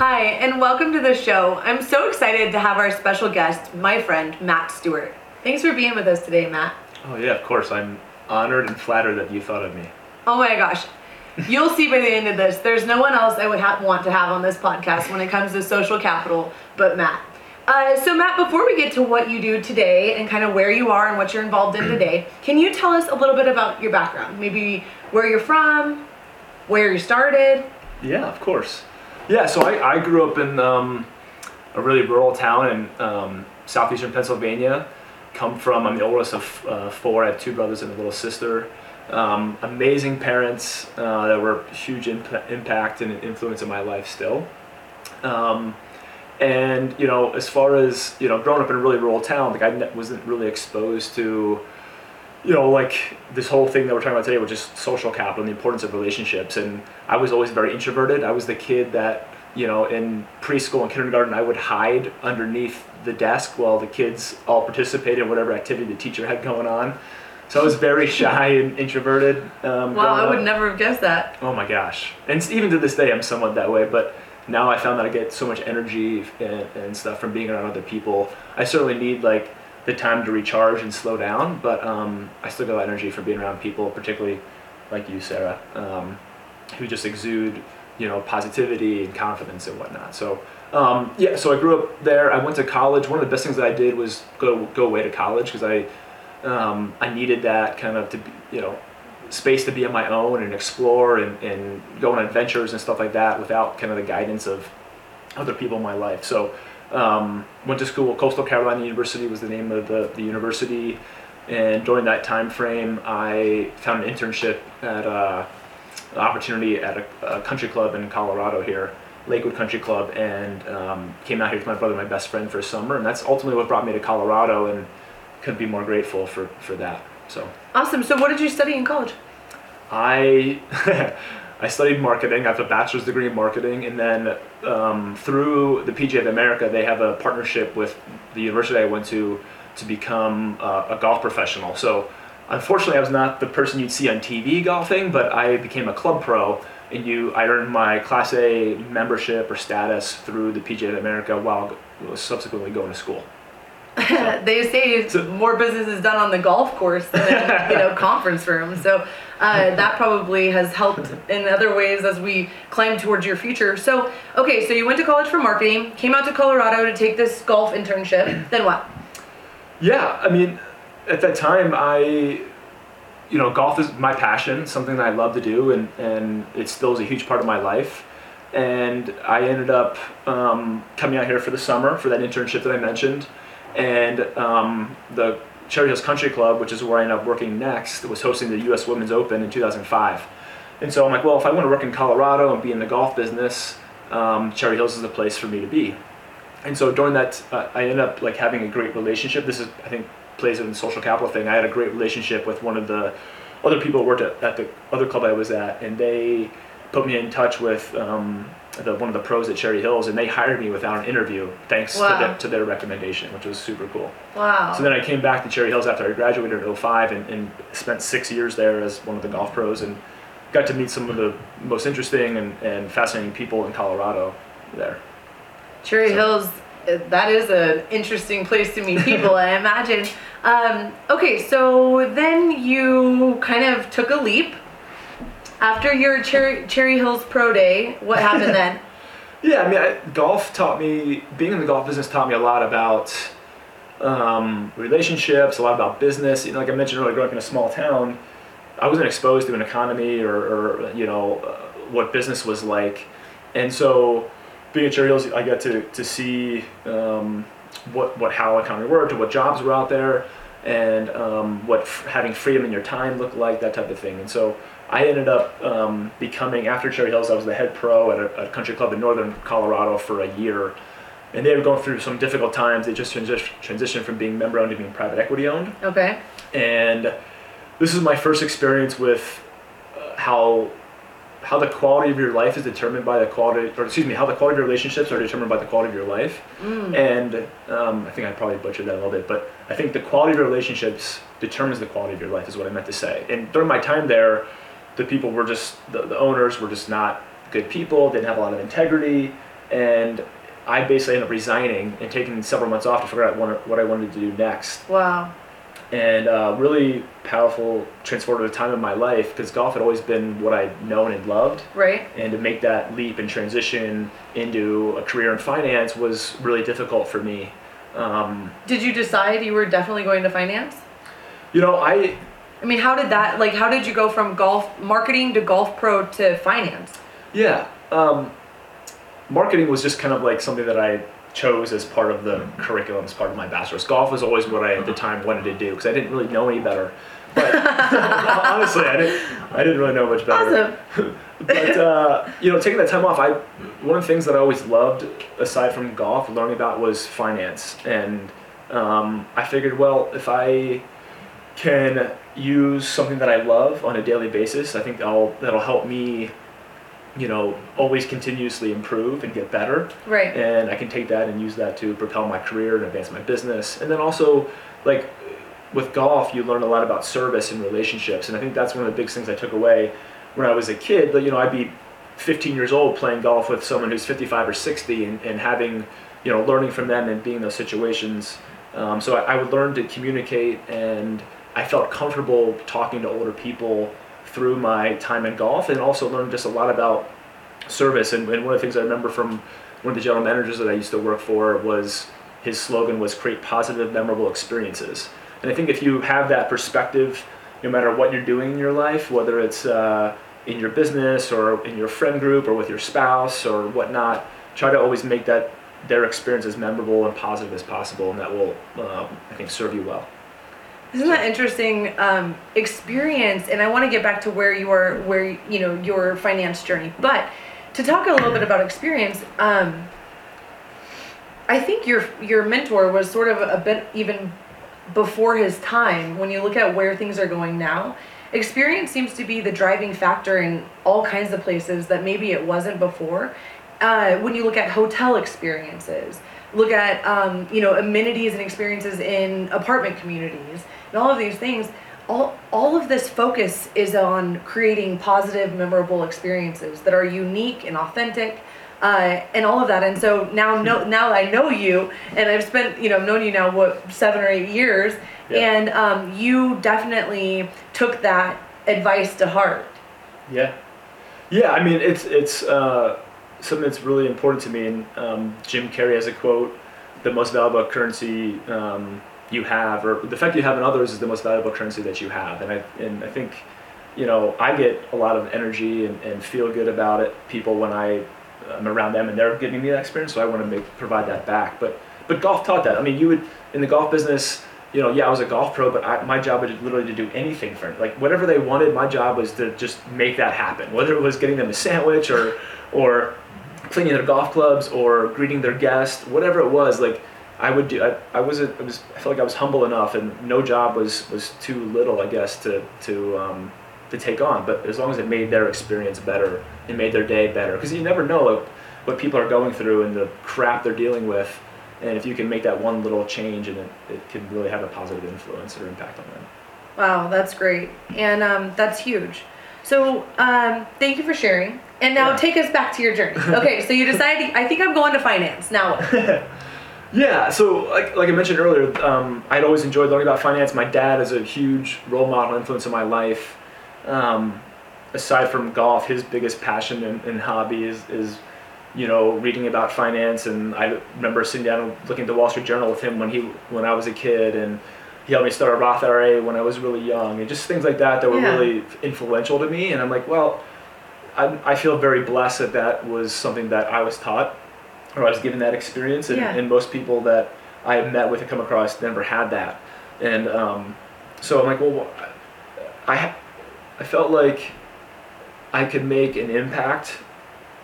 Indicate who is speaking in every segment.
Speaker 1: Hi, and welcome to the show. I'm so excited to have our special guest, my friend, Matt Stewart. Thanks for being with us today, Matt.
Speaker 2: Oh yeah, of course. I'm honored and flattered that you thought of me.
Speaker 1: Oh my gosh. You'll see by the end of this, there's no one else I would ha- want to have on this podcast when it comes to social capital but Matt. Uh, so, Matt, before we get to what you do today and kind of where you are and what you're involved in today, can you tell us a little bit about your background? Maybe where you're from, where you started?
Speaker 2: Yeah, of course. Yeah, so I, I grew up in um, a really rural town in um, southeastern Pennsylvania come from. I'm the oldest of uh, four. I have two brothers and a little sister. Um, amazing parents uh, that were huge imp- impact and influence in my life still. Um, and you know, as far as you know, growing up in a really rural town, like I wasn't really exposed to, you know, like this whole thing that we're talking about today, which is social capital and the importance of relationships. And I was always very introverted. I was the kid that you know, in preschool and kindergarten, I would hide underneath the desk while the kids all participated in whatever activity the teacher had going on. So I was very shy and introverted.
Speaker 1: Um, wow, I would up. never have guessed that.
Speaker 2: Oh my gosh. And even to this day, I'm somewhat that way. But now I found that I get so much energy and, and stuff from being around other people. I certainly need like the time to recharge and slow down, but um, I still get that energy from being around people, particularly like you, Sarah, um, who just exude you know positivity and confidence and whatnot. So um, yeah, so I grew up there. I went to college. One of the best things that I did was go go away to college because I um, I needed that kind of to be, you know space to be on my own and explore and, and go on adventures and stuff like that without kind of the guidance of other people in my life. So um, went to school. Coastal Carolina University was the name of the, the university, and during that time frame, I found an internship at. Uh, opportunity at a, a, country club in Colorado here, Lakewood Country Club, and um, came out here with my brother, my best friend, for a summer, and that's ultimately what brought me to Colorado, and couldn't be more grateful for for that. So
Speaker 1: awesome. So what did you study in college?
Speaker 2: I I studied marketing. I have a bachelor's degree in marketing, and then um, through the PGA of America, they have a partnership with the university I went to to become uh, a golf professional. So Unfortunately, I was not the person you'd see on TV golfing, but I became a club pro, and you I earned my Class A membership or status through the PGA of America while subsequently going to school.
Speaker 1: They say so, more business is done on the golf course than in, you know conference rooms. So uh, that probably has helped in other ways as we climb towards your future. So okay, so you went to college for marketing, came out to Colorado to take this golf internship. then what?
Speaker 2: Yeah, I mean at that time, I, you know, golf is my passion, something that I love to do, and, and it still is a huge part of my life. And I ended up um, coming out here for the summer for that internship that I mentioned. And um, the Cherry Hills Country Club, which is where I ended up working next, was hosting the U.S. Women's Open in 2005. And so I'm like, well, if I want to work in Colorado and be in the golf business, um, Cherry Hills is the place for me to be. And so during that, uh, I ended up like having a great relationship. This is, I think, plays in the social capital thing. I had a great relationship with one of the other people who worked at, at the other club I was at, and they put me in touch with um, the, one of the pros at Cherry Hills, and they hired me without an interview, thanks wow. to, the, to, their recommendation, which was super cool.
Speaker 1: Wow.
Speaker 2: So then I came back to Cherry Hills after I graduated in 05 and, and spent six years there as one of the golf pros and got to meet some of the most interesting and, and fascinating people in Colorado there.
Speaker 1: Cherry so. Hills that is an interesting place to meet people, I imagine. Um, okay, so then you kind of took a leap after your Cherry, Cherry Hills Pro Day. What happened then?
Speaker 2: yeah, I mean, I, golf taught me, being in the golf business taught me a lot about um, relationships, a lot about business. You know, like I mentioned earlier, growing up in a small town, I wasn't exposed to an economy or, or you know, uh, what business was like. And so, being at Cherry Hills, I got to, to see um, what, what how economy worked and what jobs were out there and um, what f- having freedom in your time looked like, that type of thing. And so I ended up um, becoming after Cherry Hills. I was the head pro at a, a country club in northern Colorado for a year, and they were going through some difficult times. They just transi- transitioned from being member owned to being private equity owned,
Speaker 1: Okay.
Speaker 2: and this is my first experience with uh, how how the quality of your life is determined by the quality, or excuse me, how the quality of your relationships are determined by the quality of your life.
Speaker 1: Mm.
Speaker 2: And um, I think I probably butchered that a little bit, but I think the quality of your relationships determines the quality of your life, is what I meant to say. And during my time there, the people were just, the, the owners were just not good people, didn't have a lot of integrity, and I basically ended up resigning and taking several months off to figure out what, I wanted to do next
Speaker 1: Wow.
Speaker 2: and uh, really powerful transformative time in my life because golf had always been what I'd known and loved.
Speaker 1: Right.
Speaker 2: And to make that leap and transition into a career in finance was really difficult for me. Um,
Speaker 1: Did you decide you were definitely going to finance?
Speaker 2: you know, I
Speaker 1: I mean, how did that like? How did you go from golf marketing to golf pro to finance?
Speaker 2: yeah, um, marketing was just kind of like something that I chose as part of the curriculum, as part of my bachelor's. Golf was always what I at the time wanted to do because I didn't really know any better. But honestly, I didn't. I didn't really know much better.
Speaker 1: Awesome.
Speaker 2: but uh, you know, taking that time off, I one of the things that I always loved, aside from golf, learning about was finance, and um, I figured, well, if I can use something that I love on a daily basis, I think that'll that'll help me, you know, always continuously improve and get better
Speaker 1: Right.
Speaker 2: and I can take that and use that to propel my career and advance my business. And then also, like with golf, you learn a lot about service and relationships, and I think that's one of the big things I took away when I was a kid. That you know, I'd be 15 years old playing golf with someone who's 55 or 60, and, and having you know, learning from them and being in those situations. Um, so I, I would learn to communicate, and I felt comfortable talking to older people through my time in golf, and also learned just a lot about service. And, and one of the things I remember from one of the general managers that I used to work for was his slogan was create positive, memorable experiences. And I think if you have that perspective, no matter what you're doing in your life, whether it's uh, in your business or in your friend group or with your spouse or whatnot, try to always make that their experience as memorable and positive as possible, and that will, um, I think, serve you well.
Speaker 1: Isn't that interesting um, experience? And I want to get back to where you are, where you know your finance journey. But to talk a little bit about experience, um, I think your your mentor was sort of a bit even before his time. When you look at where things are going now, experience seems to be the driving factor in all kinds of places that maybe it wasn't before. Uh, when you look at hotel experiences, look at um, you know amenities and experiences in apartment communities, and all of these things. All, all of this focus is on creating positive, memorable experiences that are unique and authentic, uh, and all of that. And so now, no, now I know you, and I've spent, you know, known you now what seven or eight years,
Speaker 2: Yeah.
Speaker 1: and um, you definitely took that advice to heart.
Speaker 2: Yeah, yeah. I mean, it's it's uh, something that's really important to me. And um, Jim Carrey has a quote: "The most valuable currency um, you have, or the fact you have in others, is the most valuable currency that you have." And I and I think, you know, I get a lot of energy and, and feel good about it. People when I am around them and they're giving me that experience, so I want to make provide that back. But but golf taught that. I mean, you would in the golf business you know, yeah, I was a golf pro, but I, my job was literally to do anything for them. like whatever they wanted. My job was to just make that happen. Whether it was getting them a sandwich or, or cleaning their golf clubs or greeting their guests, whatever it was, like I would do. I, I was, a, I was, I felt like I was humble enough, and no job was was too little, I guess, to to um, to take on. But as long as it made their experience better, it made their day better, because you never know like, what people are going through and the crap they're dealing with and if you can make that one little change and it, it can really have a positive influence or impact on them
Speaker 1: Wow, that's great, and um, that's huge. So, um, thank you for sharing. And now
Speaker 2: Yeah.
Speaker 1: take us back to your journey. Okay, so you decided, I think I'm going to finance. Now?
Speaker 2: yeah so like, like i mentioned earlier um, i'd always enjoyed learning about finance. My dad is a huge role model influence in my life. Um, aside from golf his biggest passion and, and hobby is, is you know reading about finance. And i remember sitting down and looking at the wall street journal with him when he when i was a kid. And he helped me start a roth ira when i was really young. And just things like that that were
Speaker 1: Yeah.
Speaker 2: really influential to me. And i'm like well I, I feel very blessed that that was something that i was taught or I was given that experience, and,
Speaker 1: Yeah.
Speaker 2: and most people that I have met with and come across never had that. And um, so I'm like, well, I, I felt like I could make an impact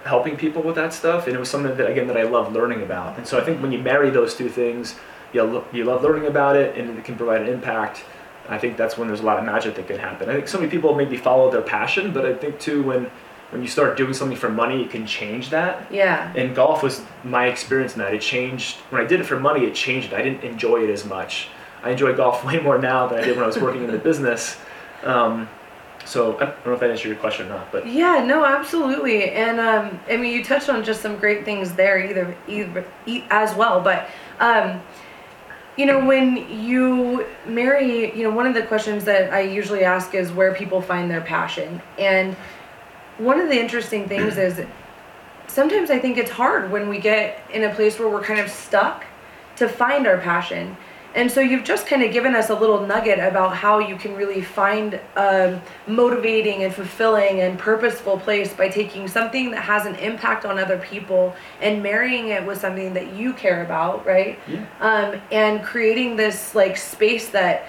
Speaker 2: helping people with that stuff, and it was something that again that I love learning about. And so I think when you marry those two things, you lo- you love learning about it, and it can provide an impact. I think that's when there's a lot of magic that can happen. I think so many people maybe follow their passion, but I think too when when you start doing something for money, it can change that.
Speaker 1: Yeah.
Speaker 2: And golf was my experience in that. It changed when I did it for money. It changed. I didn't enjoy it as much. I enjoy golf way more now than I did when I was working in the business. Um, so I don't know if that answered your question or not, but
Speaker 1: Yeah, no, absolutely. And um, I mean, you touched on just some great things there, either, either as well. But um, you know, when you marry, you know, one of the questions that I usually ask is where people find their passion. And one of the interesting things is sometimes I think it's hard when we get in a place where we're kind of stuck to find our passion. And so you've just kind of given us a little nugget about how you can really find a motivating and fulfilling and purposeful place by taking something that has an impact on other people and marrying it with something that you care about, right?
Speaker 2: yeah.
Speaker 1: um, and creating this like space that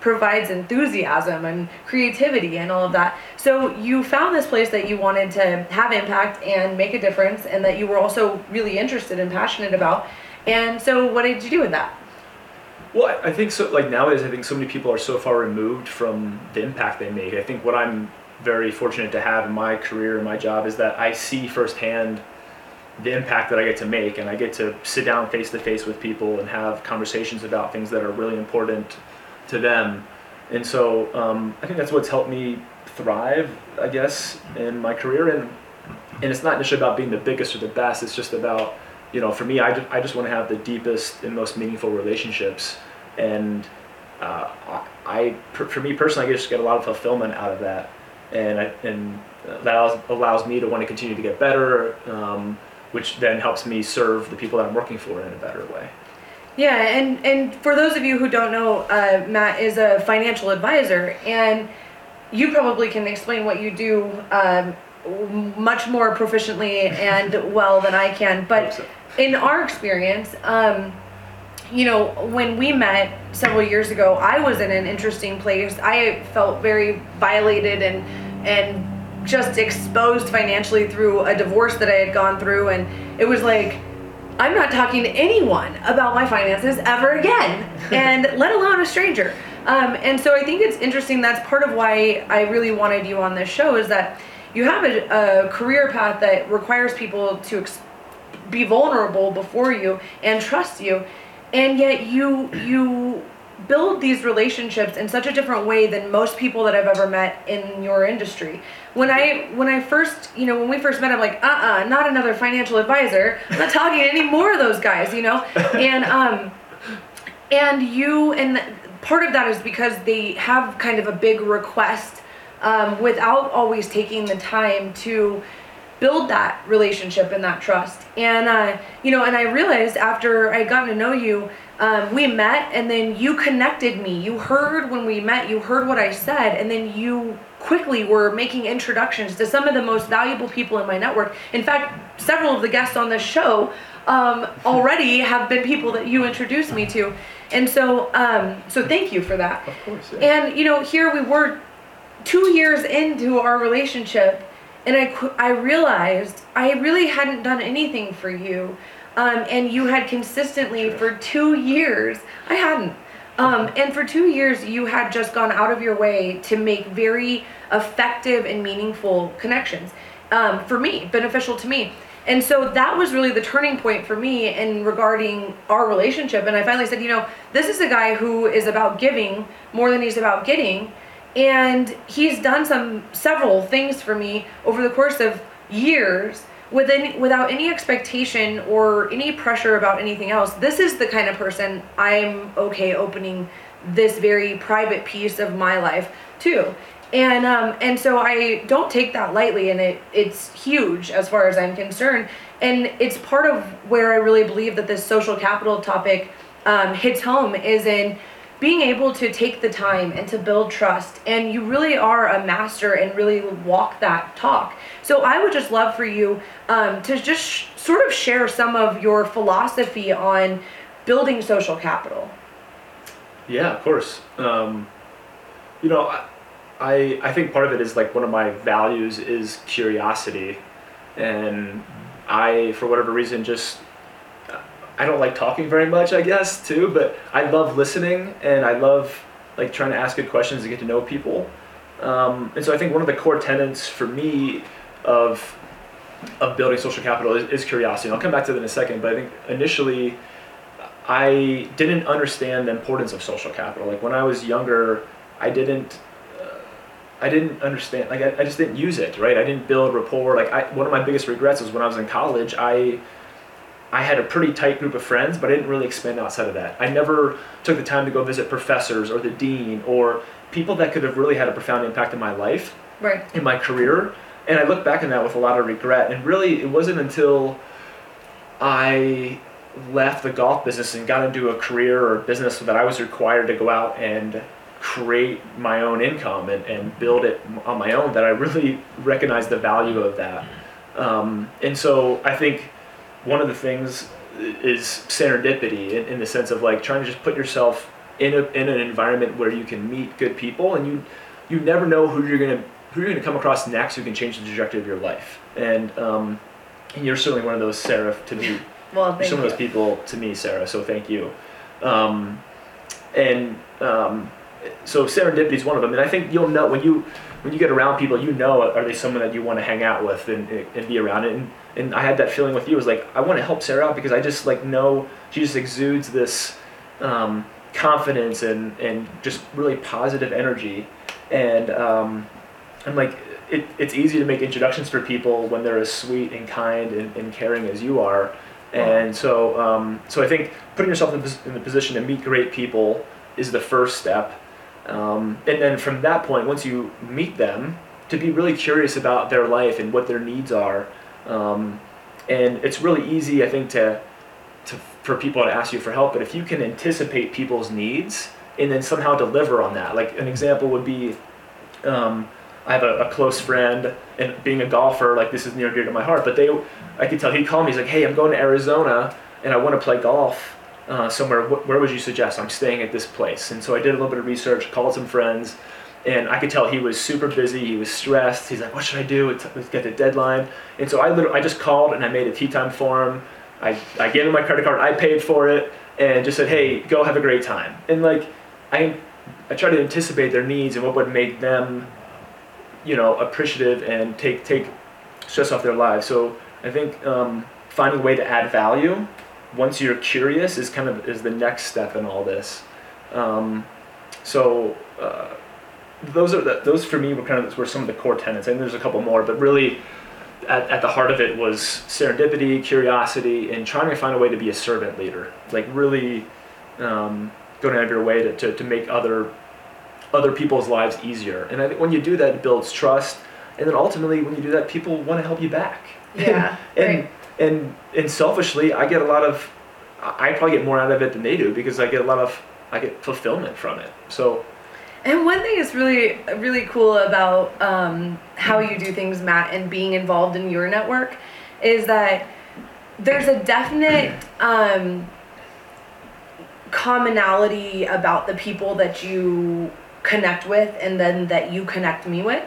Speaker 1: provides enthusiasm and creativity and all of that. So you found this place that you wanted to have impact and make a difference, and that you were also really interested and passionate about. And so, what did you do with that?
Speaker 2: Well, I- think so. Like nowadays, I think so many people are so far removed from the impact they make. I think what I'm very fortunate to have in my career and my job is that I see firsthand the impact that I get to make, and I get to sit down face to face with people and have conversations about things that are really important to them. And so um, I think that's what's helped me thrive, I guess, in my career. And and it's not necessarily about being the biggest or the best. It's just about you know, for me, I just, I just want to have the deepest and most meaningful relationships. And uh, I, for me personally, I just get a lot of fulfillment out of that. And, I, and that allows, allows me to want to continue to get better, um, which then helps me serve the people that I'm working for in a better way.
Speaker 1: Yeah, and and for those of you who don't know, uh, Matt is a financial advisor, and you probably can explain what you do um, much more proficiently and well than I can. But
Speaker 2: so.
Speaker 1: in our experience, um, you know, when we met several years ago, I was in an interesting place. I felt very violated and and just exposed financially through a divorce that I had gone through, and it was like. I'm not talking to anyone about my finances ever again, and let alone a stranger. Um, and so I think it's interesting. That's part of why I really wanted you on this show is that you have a, a career path that requires people to ex- be vulnerable before you and trust you, and yet you you build these relationships in such a different way than most people that I've ever met in your industry. When I when I first you know when we first met, I'm like, uh uh not another financial advisor. I'm not talking to any more of those guys, you know, and um and you and part of that is because they have kind of a big request um, without always taking the time to build that relationship and that trust. And uh, you know and i realized after i got to know you um, we met and then you connected me. You heard when we met. You heard what i said and then you quickly were making introductions to some of the most valuable people in my network in fact several of the guests on this show um, already have been people that you introduced me to and so um, so thank you for that
Speaker 2: Of course. Yeah.
Speaker 1: and you know, here we were, two years into our relationship, and I I realized I really hadn't done anything for you, um, and you had consistently for two years. I hadn't. Um, and for two years, you had just gone out of your way to make very effective and meaningful connections um, for me, beneficial to me. And so that was really the turning point for me in regarding our relationship. And I finally said, you know, this is a guy who is about giving more than he's about getting. And he's done some several things for me over the course of years without any expectation or any pressure about anything else. This is the kind of person I'm okay opening this very private piece of my life to. And um, and so I don't take that lightly, and it it's huge as far as I'm concerned. And it's part of where I really believe that this social capital topic um, hits home is in being able to take the time and to build trust and you really are a master and really walk that talk. So i would just love for you um, to just sh- sort of share some of your philosophy on building social capital.
Speaker 2: Yeah, of course. Um, you know, I, I I think part of it is like one of my values is curiosity, and I for whatever reason just I don't like talking very much I guess too, but I love listening and I love like trying to ask good questions to get to know people. Um, and so I think one of the core tenets for me of of building social capital is, is curiosity. And I'll come back to that in a second, but I think initially I didn't understand the importance of social capital. Like when I was younger, I didn't I didn't understand like I, I just didn't use it right I didn't build rapport like I, one of my biggest regrets is when I was in college I I had a pretty tight group of friends but I didn't really expand outside of that. I never took the time to go visit professors or the dean or people that could have really had a profound impact in my life
Speaker 1: right.
Speaker 2: in my career. And I look back on that with a lot of regret. And really it wasn't until I left the golf business and got into a career or business that I was required to go out and create my own income and, and build it on my own that I really recognized the value of that. Um, and so I think one of the things is serendipity in, in the sense of like trying to just put yourself in, a, in an environment where you can meet good people and you you never know who you're gonna who you're gonna come across next who can change the trajectory of your life. And um, and you're certainly one of those Sarah to me.
Speaker 1: Well thank
Speaker 2: some of those people to me Sarah so thank you. Um, and um, so serendipity is one of them, and I think you'll know when you when you get around people, you know are they someone that you want to hang out with and, and be around. And and I had that feeling with you. It was like I want to help Sarah out because I just like know she just exudes this um, confidence and and just really positive energy. And um, I'm like it, it's easy to make introductions for people when they're as sweet and kind and, and caring as you are. And so, um, so I think putting yourself in the, in the position to meet great people is the first step. Um, and then from that point, once you meet them, to be really curious about their life and what their needs are. Um, and it's really easy, I think, to, to for people to ask you for help. But if you can anticipate people's needs and then somehow deliver on that, like an example would be, um, I have a, a, close friend, and being a golfer, like this is near dear to my heart. But they, I could tell he'd call me. He's like, "Hey, I'm going to Arizona, and I want to play golf." Uh, somewhere, wh- where would you suggest? I'm staying at this place. And so I did a little bit of research, called some friends, and I could tell he was super busy. He was stressed. He's like, "What should I do? Let's get the deadline." And so I literally, I just called and I made a tee time for him. I, I gave him my credit card. I paid for it and just said, "Hey, go have a great time." And like, I I try to anticipate their needs and what would make them, you know, appreciative and take take stress off their lives. So I think um, finding a way to add value once you're curious is kind of is the next step in all this. Um, so uh, those are the, those for me were kind of were some of the core tenets, and there's a couple more, but really. At, at the heart of it was serendipity, curiosity, and trying to find a way to be a servant leader. Like really um, going out of your way to, to, to make other other people's lives easier. And I think when you do that, it builds trust. And then ultimately, when you do that, people want to help you back.
Speaker 1: Yeah.
Speaker 2: and,
Speaker 1: right
Speaker 2: and and selfishly, I get a lot of, I probably get more out of it than they do because I get a lot of, I get fulfillment from it. So.
Speaker 1: And one thing is really really cool about um, how you do things, Matt, and being involved in your network, is that there's a definite um, commonality about the people that you connect with, and then that you connect me with.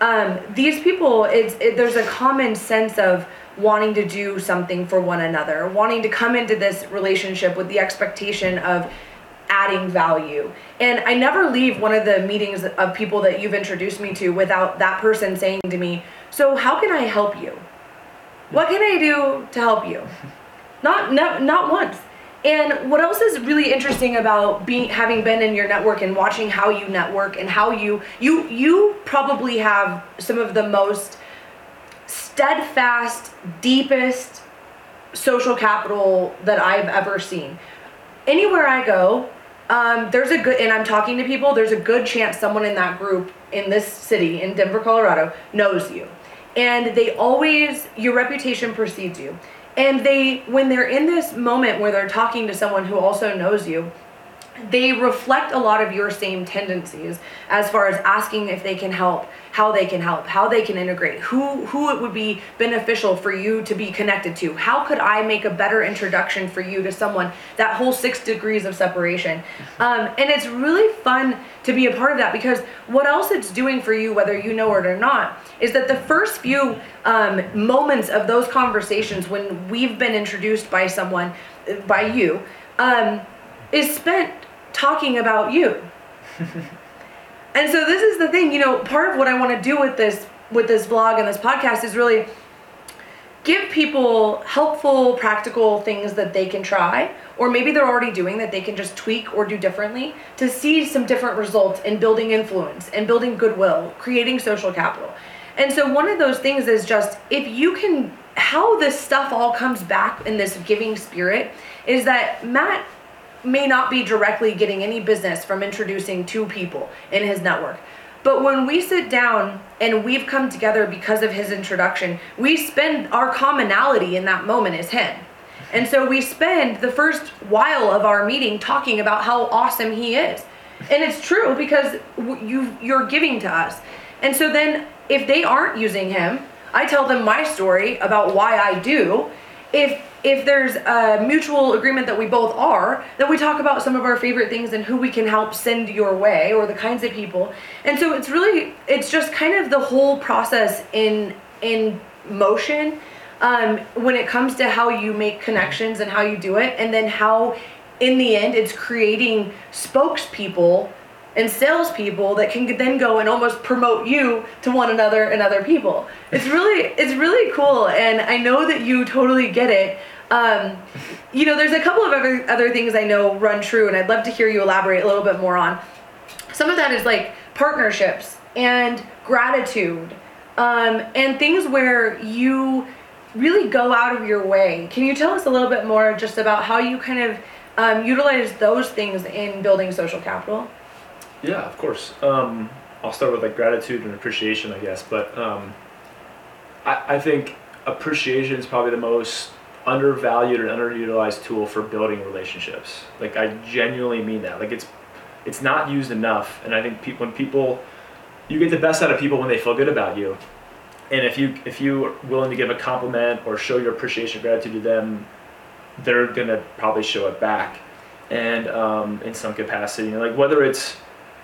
Speaker 1: Um, these people, it's it, there's a common sense of wanting to do something for one another, wanting to come into this relationship with the expectation of adding value. And I never leave one of the meetings of people that you've introduced me to without that person saying to me, "So how can I help you? What can I do to help you?" Not not not once. And what else is really interesting about being having been in your network and watching how you network and how you you you probably have some of the most steadfast, deepest social capital that I've ever seen. Anywhere I go, um, there's a good, and I'm talking to people, there's a good chance someone in that group in this city, in Denver, Colorado, knows you. And they always, your reputation precedes you. And they, when they're in this moment where they're talking to someone who also knows you, they reflect a lot of your same tendencies as far as asking if they can help how they can help how they can integrate who who it would be beneficial for you to be connected to. How could i make a better introduction for you to someone that whole six degrees of separation? Um, and it's really fun to be a part of that because what else it's doing for you whether you know it or not is that the first few um, moments of those conversations when we've been introduced by someone by you um, is spent talking about you. and so this is the thing, you know, part of what I want to do with this with this vlog and this podcast is really give people helpful practical things that they can try or maybe they're already doing that they can just tweak or do differently to see some different results in building influence and building goodwill creating social capital and so one of those things is just if you can how this stuff all comes back in this giving spirit is that matt may not be directly getting any business from introducing two people in his network. But when we sit down and we've come together because of his introduction, we spend our commonality in that moment is him. And so we spend the first while of our meeting talking about how awesome he is. And it's true because you you're giving to us. And so then if they aren't using him, I tell them my story about why I do. If if there's a mutual agreement that we both are, then we talk about some of our favorite things and who we can help send your way or the kinds of people. And so it's really it's just kind of the whole process in in motion um, when it comes to how you make connections and how you do it, and then how in the end it's creating spokespeople and salespeople that can then go and almost promote you to one another and other people. It's really it's really cool, and I know that you totally get it. Um, you know, there's a couple of other, other things I know run true, and I'd love to hear you elaborate a little bit more on. Some of that is like partnerships and gratitude um, and things where you really go out of your way. Can you tell us a little bit more just about how you kind of um, utilize those things in building social capital?
Speaker 2: Yeah, of course. Um, I'll start with like gratitude and appreciation, I guess. But um, I, I think appreciation is probably the most undervalued and underutilized tool for building relationships. Like I genuinely mean that. Like it's it's not used enough, and I think people when people you get the best out of people when they feel good about you. And if you if you are willing to give a compliment or show your appreciation gratitude to them, they're gonna probably show it back, and um, in some capacity, you know, like whether it's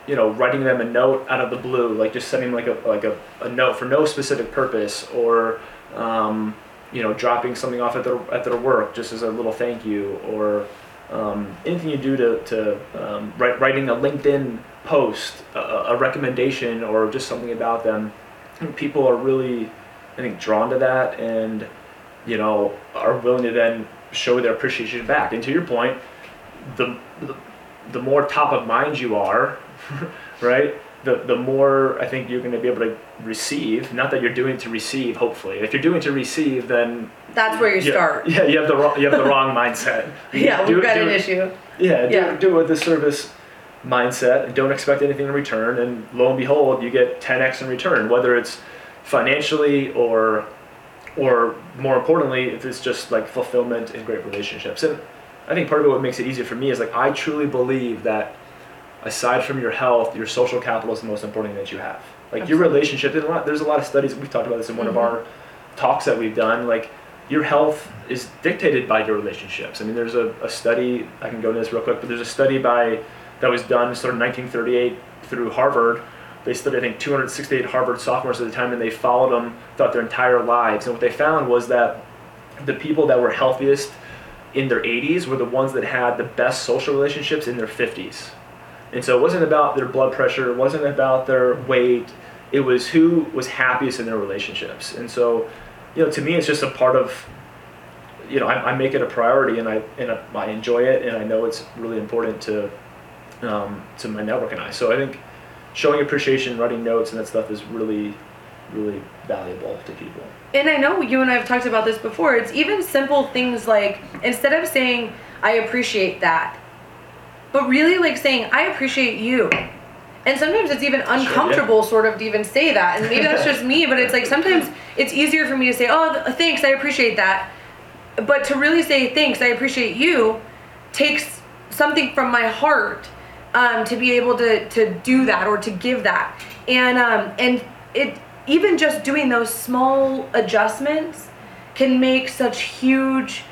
Speaker 2: you know writing them a note out of the blue, like just sending like a like a, a note for no specific purpose, or um, you know, dropping something off at their at their work just as a little thank you, or um, anything you do to, to um, write, writing a LinkedIn post, a, a, recommendation, or just something about them. People are really, I think, drawn to that, and you know, are willing to then show their appreciation back. And to your point, the the, the more top of mind you are, right? the, the more I think you're going to be able to receive. Not that you're doing to receive, hopefully. If you're doing to receive, then
Speaker 1: that's where you,
Speaker 2: you
Speaker 1: start.
Speaker 2: Yeah, you have the wrong, you have the wrong mindset.
Speaker 1: You yeah, we've got an
Speaker 2: it,
Speaker 1: issue.
Speaker 2: Yeah, do, yeah. do it with the service mindset and don't expect anything in return. And lo and behold, you get 10x in return, whether it's financially or or more importantly, if it's just like fulfillment and great relationships. And I think part of it what makes it easier for me is like I truly believe that aside from your health, your social capital is the most important thing that you have. Like Absolutely. your relationship, there's a, lot, there's a lot of studies, we've talked about this in one mm-hmm. of our talks that we've done, like your health is dictated by your relationships. I mean, there's a, a study, I can go into this real quick, but there's a study by that was done sort of 1938 through Harvard. They studied, I think, 268 Harvard sophomores at the time, and they followed them throughout their entire lives. And what they found was that the people that were healthiest in their 80s were the ones that had the best social relationships in their 50s. And so it wasn't about their blood pressure, it wasn't about their weight, it was who was happiest in their relationships. And so, you know, to me, it's just a part of, you know, I, I make it a priority and I, and I enjoy it and I know it's really important to, um, to my network and I. So I think showing appreciation, writing notes and that stuff is really, really valuable to people.
Speaker 1: And I know you and I have talked about this before. It's even simple things like instead of saying, I appreciate that, but really like saying i appreciate you and sometimes it's even uncomfortable sure, yeah. sort of to even say that and maybe that's just me but it's like sometimes it's easier for me to say oh thanks i appreciate that but to really say thanks i appreciate you takes something from my heart um, to be able to to do that or to give that and um, and it even just doing those small adjustments can make such huge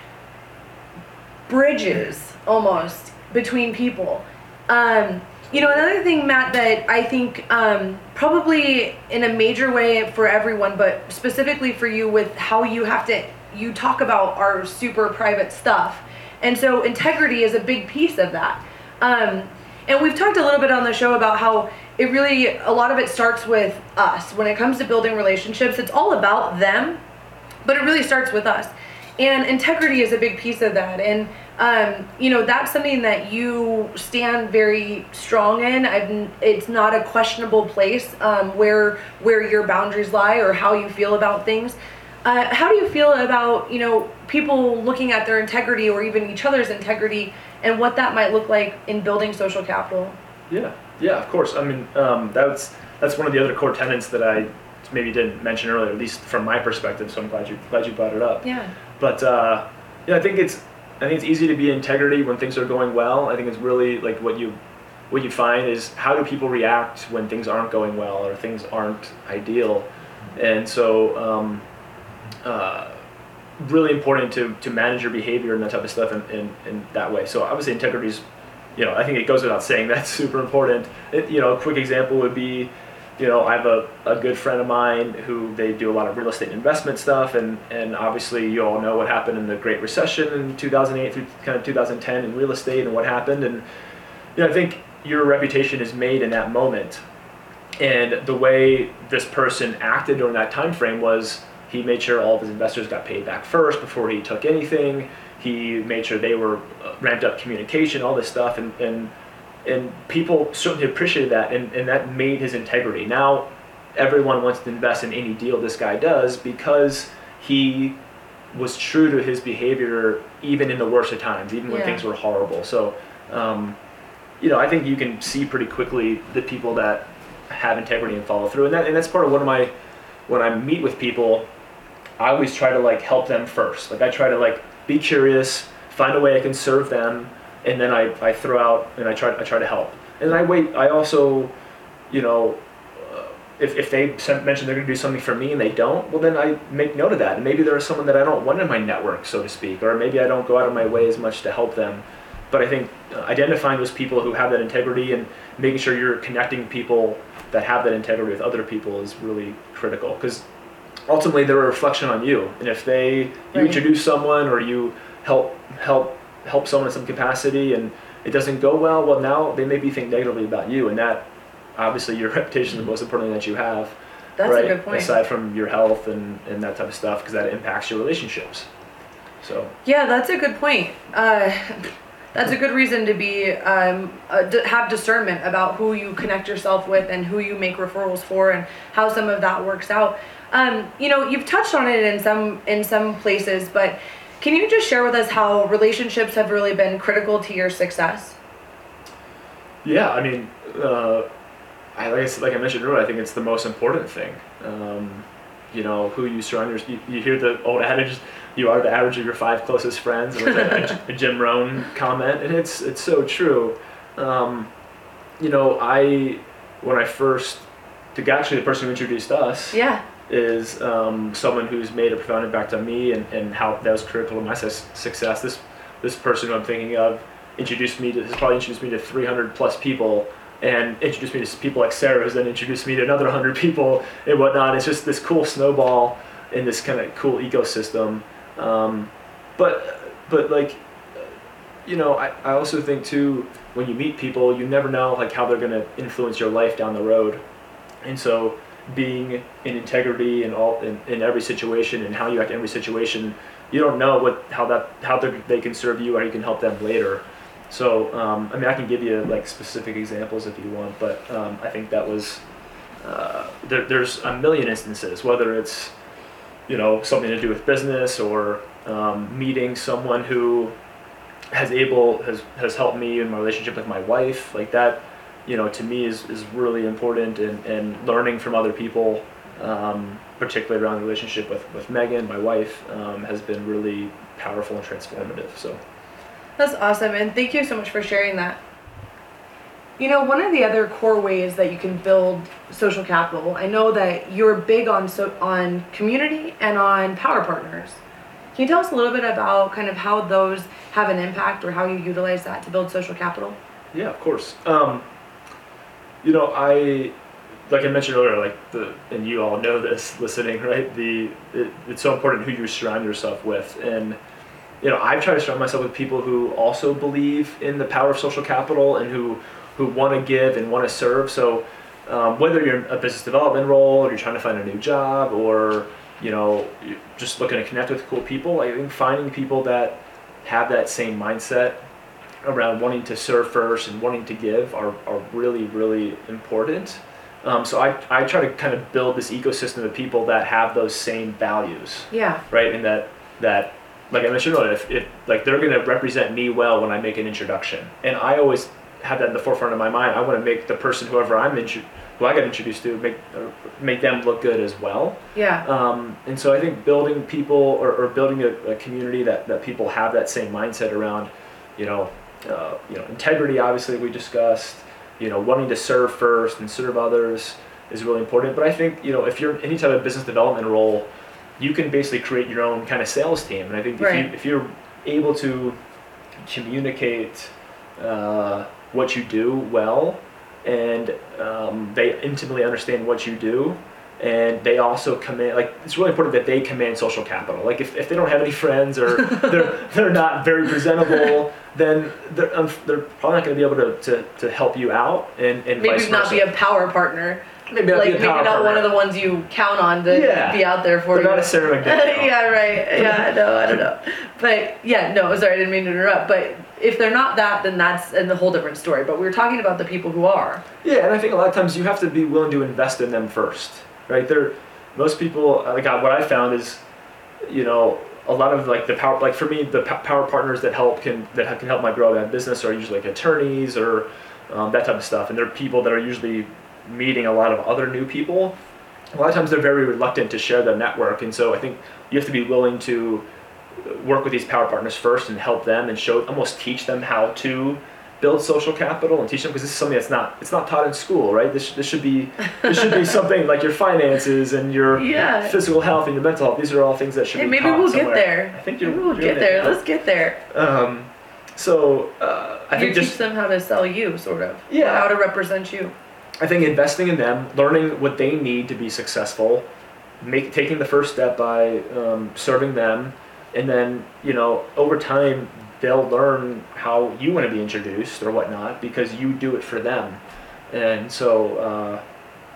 Speaker 1: bridges almost between people. Um, you know another thing matt that i think um, probably in a major way for everyone but specifically for you with how you have to you talk about our super private stuff. And so integrity is a big piece of that. Um, and we've talked a little bit on the show about how it really a lot of it starts with us. When it comes to building relationships it's all about them but it really starts with us. And integrity is a big piece of that. And um, you know that's something that you stand very strong in. I've, it's not a questionable place um, where where your boundaries lie or how you feel about things. Uh, how do you feel about you know people looking at their integrity or even each other's integrity and what that might look like in building social capital?
Speaker 2: Yeah, yeah, of course. I mean, um, that's that's one of the other core tenets that I maybe didn't mention earlier, at least from my perspective. So I'm glad you glad you brought it up.
Speaker 1: yeah
Speaker 2: But uh, yeah, I think it's I think it's easy to be integrity when things are going well. I think it's really like what you what you find is how do people react when things aren't going well or things aren't ideal, and so um, uh, really important to, to manage your behavior and that type of stuff in, in, in that way. So obviously integrity is, you know, I think it goes without saying that's super important. It, you know, a quick example would be, you know, I have a, a good friend of mine who they do a lot of real estate investment stuff, and, and obviously you all know what happened in the Great Recession in 2008 through kind of 2010 in real estate and what happened. And, you know, I think your reputation is made in that moment. And the way this person acted during that time frame was he made sure all of his investors got paid back first before he took anything. He made sure they were uh, ramped up communication, all this stuff, and and and people certainly appreciated that, and, and that made his integrity. Now, everyone wants to invest in any deal this guy does because he was true to his behavior even in the worst of times, even when
Speaker 1: Yeah.
Speaker 2: things were horrible. So, um, you know, I think you can see pretty quickly the people that have integrity and follow through, and that and that's part of one of my when I meet with people, I always try to like help them first. Like I try to like be curious, find a way I can serve them, and then I, I throw out and I try I try to help. And I wait. I also, you know, uh, if if they mention they're going to do something for me and they don't, well then I make note of that. And maybe there is someone that I don't want in my network, so to speak, or maybe I don't go out of my way as much to help them. But I think uh, identifying those people who have that integrity and making sure you're connecting people that have that integrity with other people is really critical because ultimately they're a reflection on you. And if they you
Speaker 1: Right.
Speaker 2: introduce someone or you help help help someone in some capacity and it doesn't go well, well now they maybe think negatively about you and that obviously your reputation is the most important thing that you have.
Speaker 1: That's
Speaker 2: right?
Speaker 1: a good point.
Speaker 2: Aside from your health and, and that type of stuff, because that impacts your relationships. So
Speaker 1: Yeah, that's a good point. Uh, that's a good reason to be um, uh, d- have discernment about who you connect yourself with and who you make referrals for and how some of that works out. Um, you know, you've touched on it in some in some places, but can you just share with us how relationships have really been critical to your success?
Speaker 2: yeah, I mean, uh, I like I, like I mentioned earlier, I think it's the most important thing. Um, you know, who you surround yourself. You, you hear the old adage, "You are the average of your five closest friends," which a, a Jim Rohn comment, and it's it's so true. Um, you know, I when I first, to actually the person who introduced us,
Speaker 1: Yeah.
Speaker 2: is um, someone who's made a profound impact on me and, and how that was critical to my success. This this person who I'm thinking of introduced me to has probably introduced me to 300 plus people and introduced me to people like Sarah who's then introduced me to another 100 people and whatnot. It's just this cool snowball in this kind of cool ecosystem. Um, but but like you know I, I also think too when you meet people you never know like how they're to influence your life down the road. And so being in integrity in all in, in every situation and how you act in every situation you don't know what how that how they they can serve you or you can help them later. So um, i mean i can give you like specific examples if you want but um, i think that was uh, there, there's a million instances whether it's you know something to do with business or um, meeting someone who has able has has helped me in my relationship with my wife like that you know to me is, is really important and, and learning from other people um, particularly around the relationship with, with megan my wife um, has been really powerful and transformative so
Speaker 1: That's awesome, and thank you so much for sharing that. You know, one of the other core ways that you can build social capital, I know that you're big on so on community and on power partners. Can you tell us a little bit about kind of how those have an impact or how you utilize that to build social capital?
Speaker 2: Yeah, of course. Um, you know, I like I mentioned earlier, like the and you all know this listening, right? The it, it's so important who you surround yourself with, and you know, I try to surround myself with people who also believe in the power of social capital and who who want to give and want to serve. So um, whether you're in a business development role or you're trying to find a new job or you know just looking to connect with cool people, I think finding people that have that same mindset around wanting to serve first and wanting to give are, are really really important. Um, so I, I try to kind of build this ecosystem of people that have those same values.
Speaker 1: Yeah.
Speaker 2: Right, and that that like I mentioned earlier, if, if like they're going to represent me well when I make an introduction, and I always have that in the forefront of my mind. I want to make the person, whoever I'm intro- who I got introduced to, make uh, make them look good as well.
Speaker 1: Yeah.
Speaker 2: Um, and so I think building people or, or building a, a community that, that people have that same mindset around, you know, uh, you know, integrity. Obviously, we discussed. You know, wanting to serve first and serve others is really important. But I think you know, if you're in any type of business development role, you can basically create your own kind of sales team. And I think
Speaker 1: Right.
Speaker 2: if, you, if you're able to communicate uh, what you do well, and um, they intimately understand what you do, and they also command like it's really important that they command social capital. Like if, if they don't have any friends or they're they're not very presentable, then they're unf- they're probably not going to be able to, to, to help you out and, and
Speaker 1: Maybe
Speaker 2: vice
Speaker 1: not
Speaker 2: versa.
Speaker 1: be a power partner.
Speaker 2: Maybe not
Speaker 1: like maybe not one of the ones you count on to
Speaker 2: Yeah.
Speaker 1: be out there for
Speaker 2: They're
Speaker 1: you.
Speaker 2: not a Sarah McDaniel.
Speaker 1: yeah, right. Yeah, no, I don't know. But yeah, no, sorry, I didn't mean to interrupt. But if they're not that, then that's a whole different story. But we are talking about the people who are.
Speaker 2: Yeah, and I think a lot of times you have to be willing to invest in them first, right? There, most people, like what I found is, you know, a lot of like the power, like for me, the po- power partners that help can that can help my grow that business are usually like attorneys or um, that type of stuff, and they're people that are usually meeting a lot of other new people. A lot of times they're very reluctant to share their network, and so I think you have to be willing to work with these power partners first and help them and show almost teach them how to build social capital and teach them because this is something that's not it's not taught in school right this, this should be this should be something like your finances and your
Speaker 1: Yeah.
Speaker 2: physical health and your mental health these are all things that should
Speaker 1: Hey,
Speaker 2: be
Speaker 1: maybe we'll
Speaker 2: somewhere.
Speaker 1: get there.
Speaker 2: i think you're
Speaker 1: Maybe we'll get there.
Speaker 2: there.
Speaker 1: Let's get there.
Speaker 2: um so uh, i
Speaker 1: you
Speaker 2: think
Speaker 1: teach
Speaker 2: just
Speaker 1: them how to sell you, sort of.
Speaker 2: Yeah.
Speaker 1: How to represent you.
Speaker 2: I think investing in them, learning what they need to be successful, make taking the first step by um, serving them, and then you know over time they'll learn how you want to be introduced or whatnot because you do it for them, and so uh,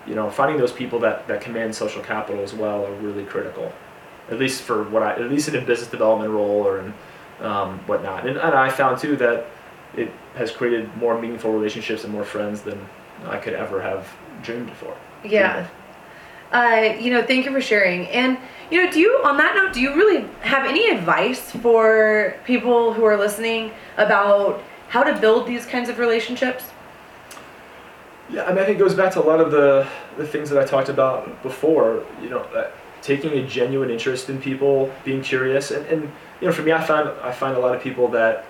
Speaker 2: you know finding those people that that command social capital as well are really critical, at least for what I at least in a business development role or in um, whatnot, and, and I found too that it has created more meaningful relationships and more friends than I could ever have dreamed for.
Speaker 1: Yeah. Uh, you know, thank you for sharing. And you know, do you on that note, do you really have any advice for people who are listening about how to build these kinds of relationships?
Speaker 2: Yeah, I mean, I think it goes back to a lot of the, the things that I talked about before. You know, uh, taking a genuine interest in people, being curious, and, and you know, for me, I find I find a lot of people that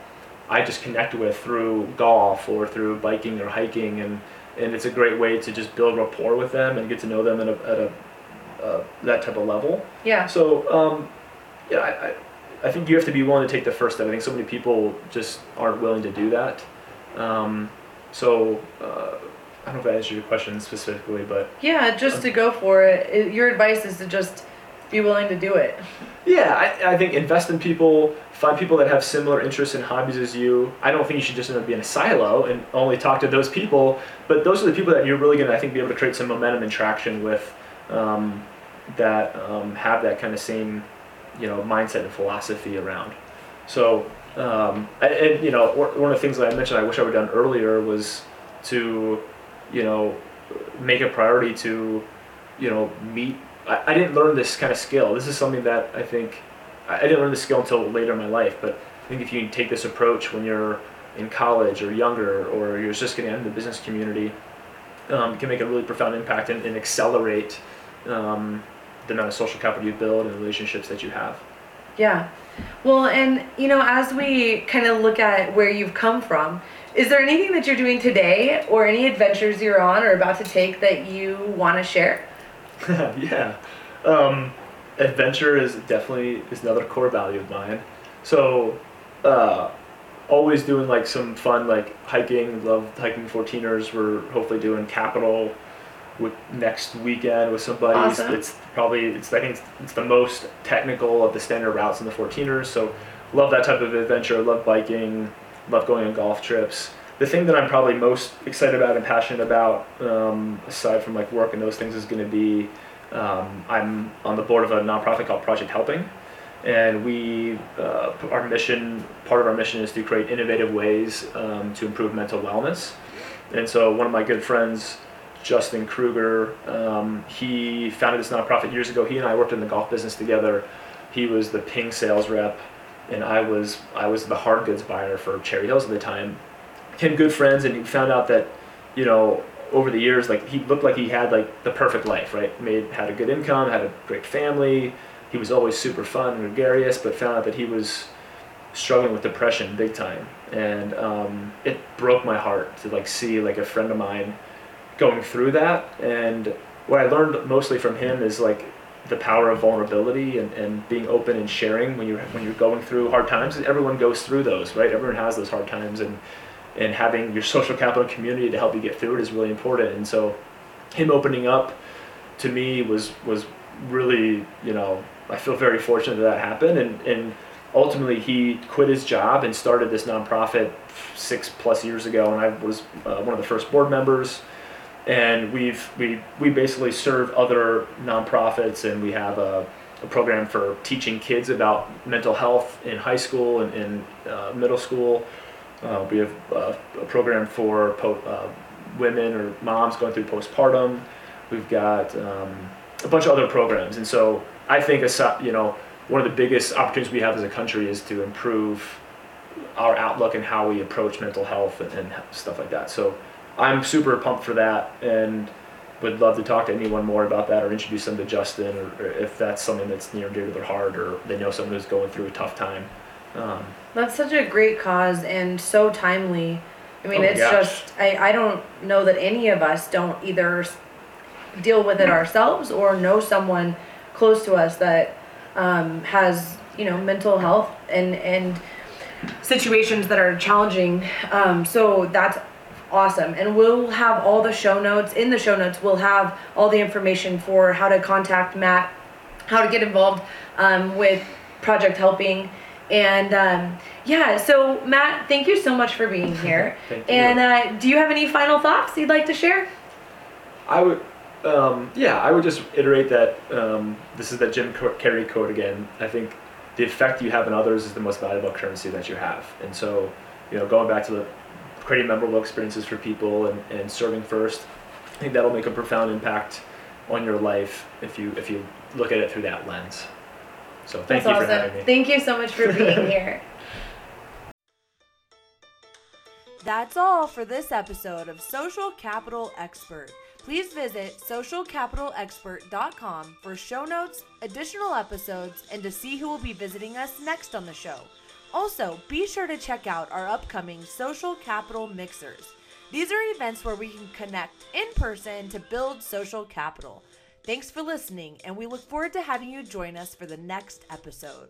Speaker 2: I just connect with through golf or through biking or hiking, and and it's a great way to just build rapport with them and get to know them at a, at a uh, that type of level.
Speaker 1: Yeah.
Speaker 2: So, um, yeah, I, I, I think you have to be willing to take the first step. I think so many people just aren't willing to do that. Um, so, uh, I don't know if I answered your question specifically, but
Speaker 1: Yeah, just to go for it. it. Your advice is to just be willing to do it.
Speaker 2: yeah, I, I think invest in people, find people that have similar interests and hobbies as you. I don't think you should just end up being a silo and only talk to those people, but those are the people that you're really going to, I think, be able to create some momentum and traction with um, that um, have that kind of same, you know, mindset and philosophy around. So, um, and, and, you know, one of the things that I mentioned I wish I would have done earlier was to, you know, make a priority to, you know, meet. I, I didn't learn this kind of skill. This is something that I think I I didn't learn this skill until later in my life. But I think if you take this approach when you're in college or younger, or you're just getting into the business community, um, can make a really profound impact and, and accelerate um, the amount of social capital you build and relationships that you have.
Speaker 1: Yeah. Well, and you know, as we kind of look at where you've come from, is there anything that you're doing today or any adventures you're on or about to take that you want to share?
Speaker 2: yeah. Um, adventure is definitely is another core value of mine. So, uh, always doing like some fun like hiking. Love hiking 14ers. We're hopefully doing Capitol with next weekend with some buddies.
Speaker 1: Awesome.
Speaker 2: It's probably it's I think it's, it's the most technical of the standard routes in the 14ers. So, love that type of adventure. Love biking. Love going on golf trips. The thing that I'm probably most excited about and passionate about, um, aside from like work and those things, is going to be um, I'm on the board of a nonprofit called Project Helping, and we uh, our mission part of our mission is to create innovative ways um, to improve mental wellness. And so one of my good friends, Justin Kruger, um, he founded this nonprofit years ago. He and I worked in the golf business together. He was the Ping sales rep, and I was I was the hard goods buyer for Cherry Hills at the time. Became good friends, and he found out that, you know, over the years, like he looked like he had like the perfect life, right? Made had a good income, had a great family. He was always super fun and gregarious, but found out that he was struggling with depression big time, and um, it broke my heart to like see like a friend of mine going through that. And what I learned mostly from him is like the power of vulnerability and, and being open and sharing when you're when you're going through hard times. Everyone goes through those, right? Everyone has those hard times, and and having your social capital community to help you get through it is really important. And so, him opening up to me was was really, you know, I feel very fortunate that that happened. And and ultimately, he quit his job and started this nonprofit six plus years ago, and I was uh, one of the first board members. And we've we we basically serve other nonprofits, and we have a, a program for teaching kids about mental health in high school and uh, middle school uh, we have uh, a program for po- uh, women or moms going through postpartum. We've got um, a bunch of other programs, and so I think aside, you know one of the biggest opportunities we have as a country is to improve our outlook and how we approach mental health and, and stuff like that. So I'm super pumped for that, and would love to talk to anyone more about that or introduce them to Justin, or, or if that's something that's near and dear to their heart, or they know someone who's going through a tough time. Um,
Speaker 1: That's such a great cause and so timely. I mean,
Speaker 2: Oh,
Speaker 1: it's just, I, I don't know that any of us don't either s- deal with it ourselves or know someone close to us that um, has, you know, mental health and, and situations that are challenging. Um, so that's awesome. And we'll have all the show notes. In the show notes, we'll have all the information for how to contact Matt, how to get involved um, with Project Helping. And um, yeah, so Matt, thank you so much for being here.
Speaker 2: Thank you.
Speaker 1: And uh, do you have any final thoughts you'd like to share?
Speaker 2: I would, um, yeah, I would just iterate that um, this is that Jim Car- Carrey quote again. I think the effect you have on others is the most valuable currency that you have. And so, you know, going back to the creating memorable experiences for people and, and serving first, I think that'll make a profound impact on your life if you if you look at it through that lens. So thank
Speaker 1: That's
Speaker 2: you
Speaker 1: awesome.
Speaker 2: for having me.
Speaker 1: Thank you so much for being here.
Speaker 3: That's all for this episode of Social Capital Expert. Please visit socialcapitalexpert.com for show notes, additional episodes, and to see who will be visiting us next on the show. Also, be sure to check out our upcoming Social Capital Mixers. These are events where we can connect in person to build social capital. Thanks for listening, and we look forward to having you join us for the next episode.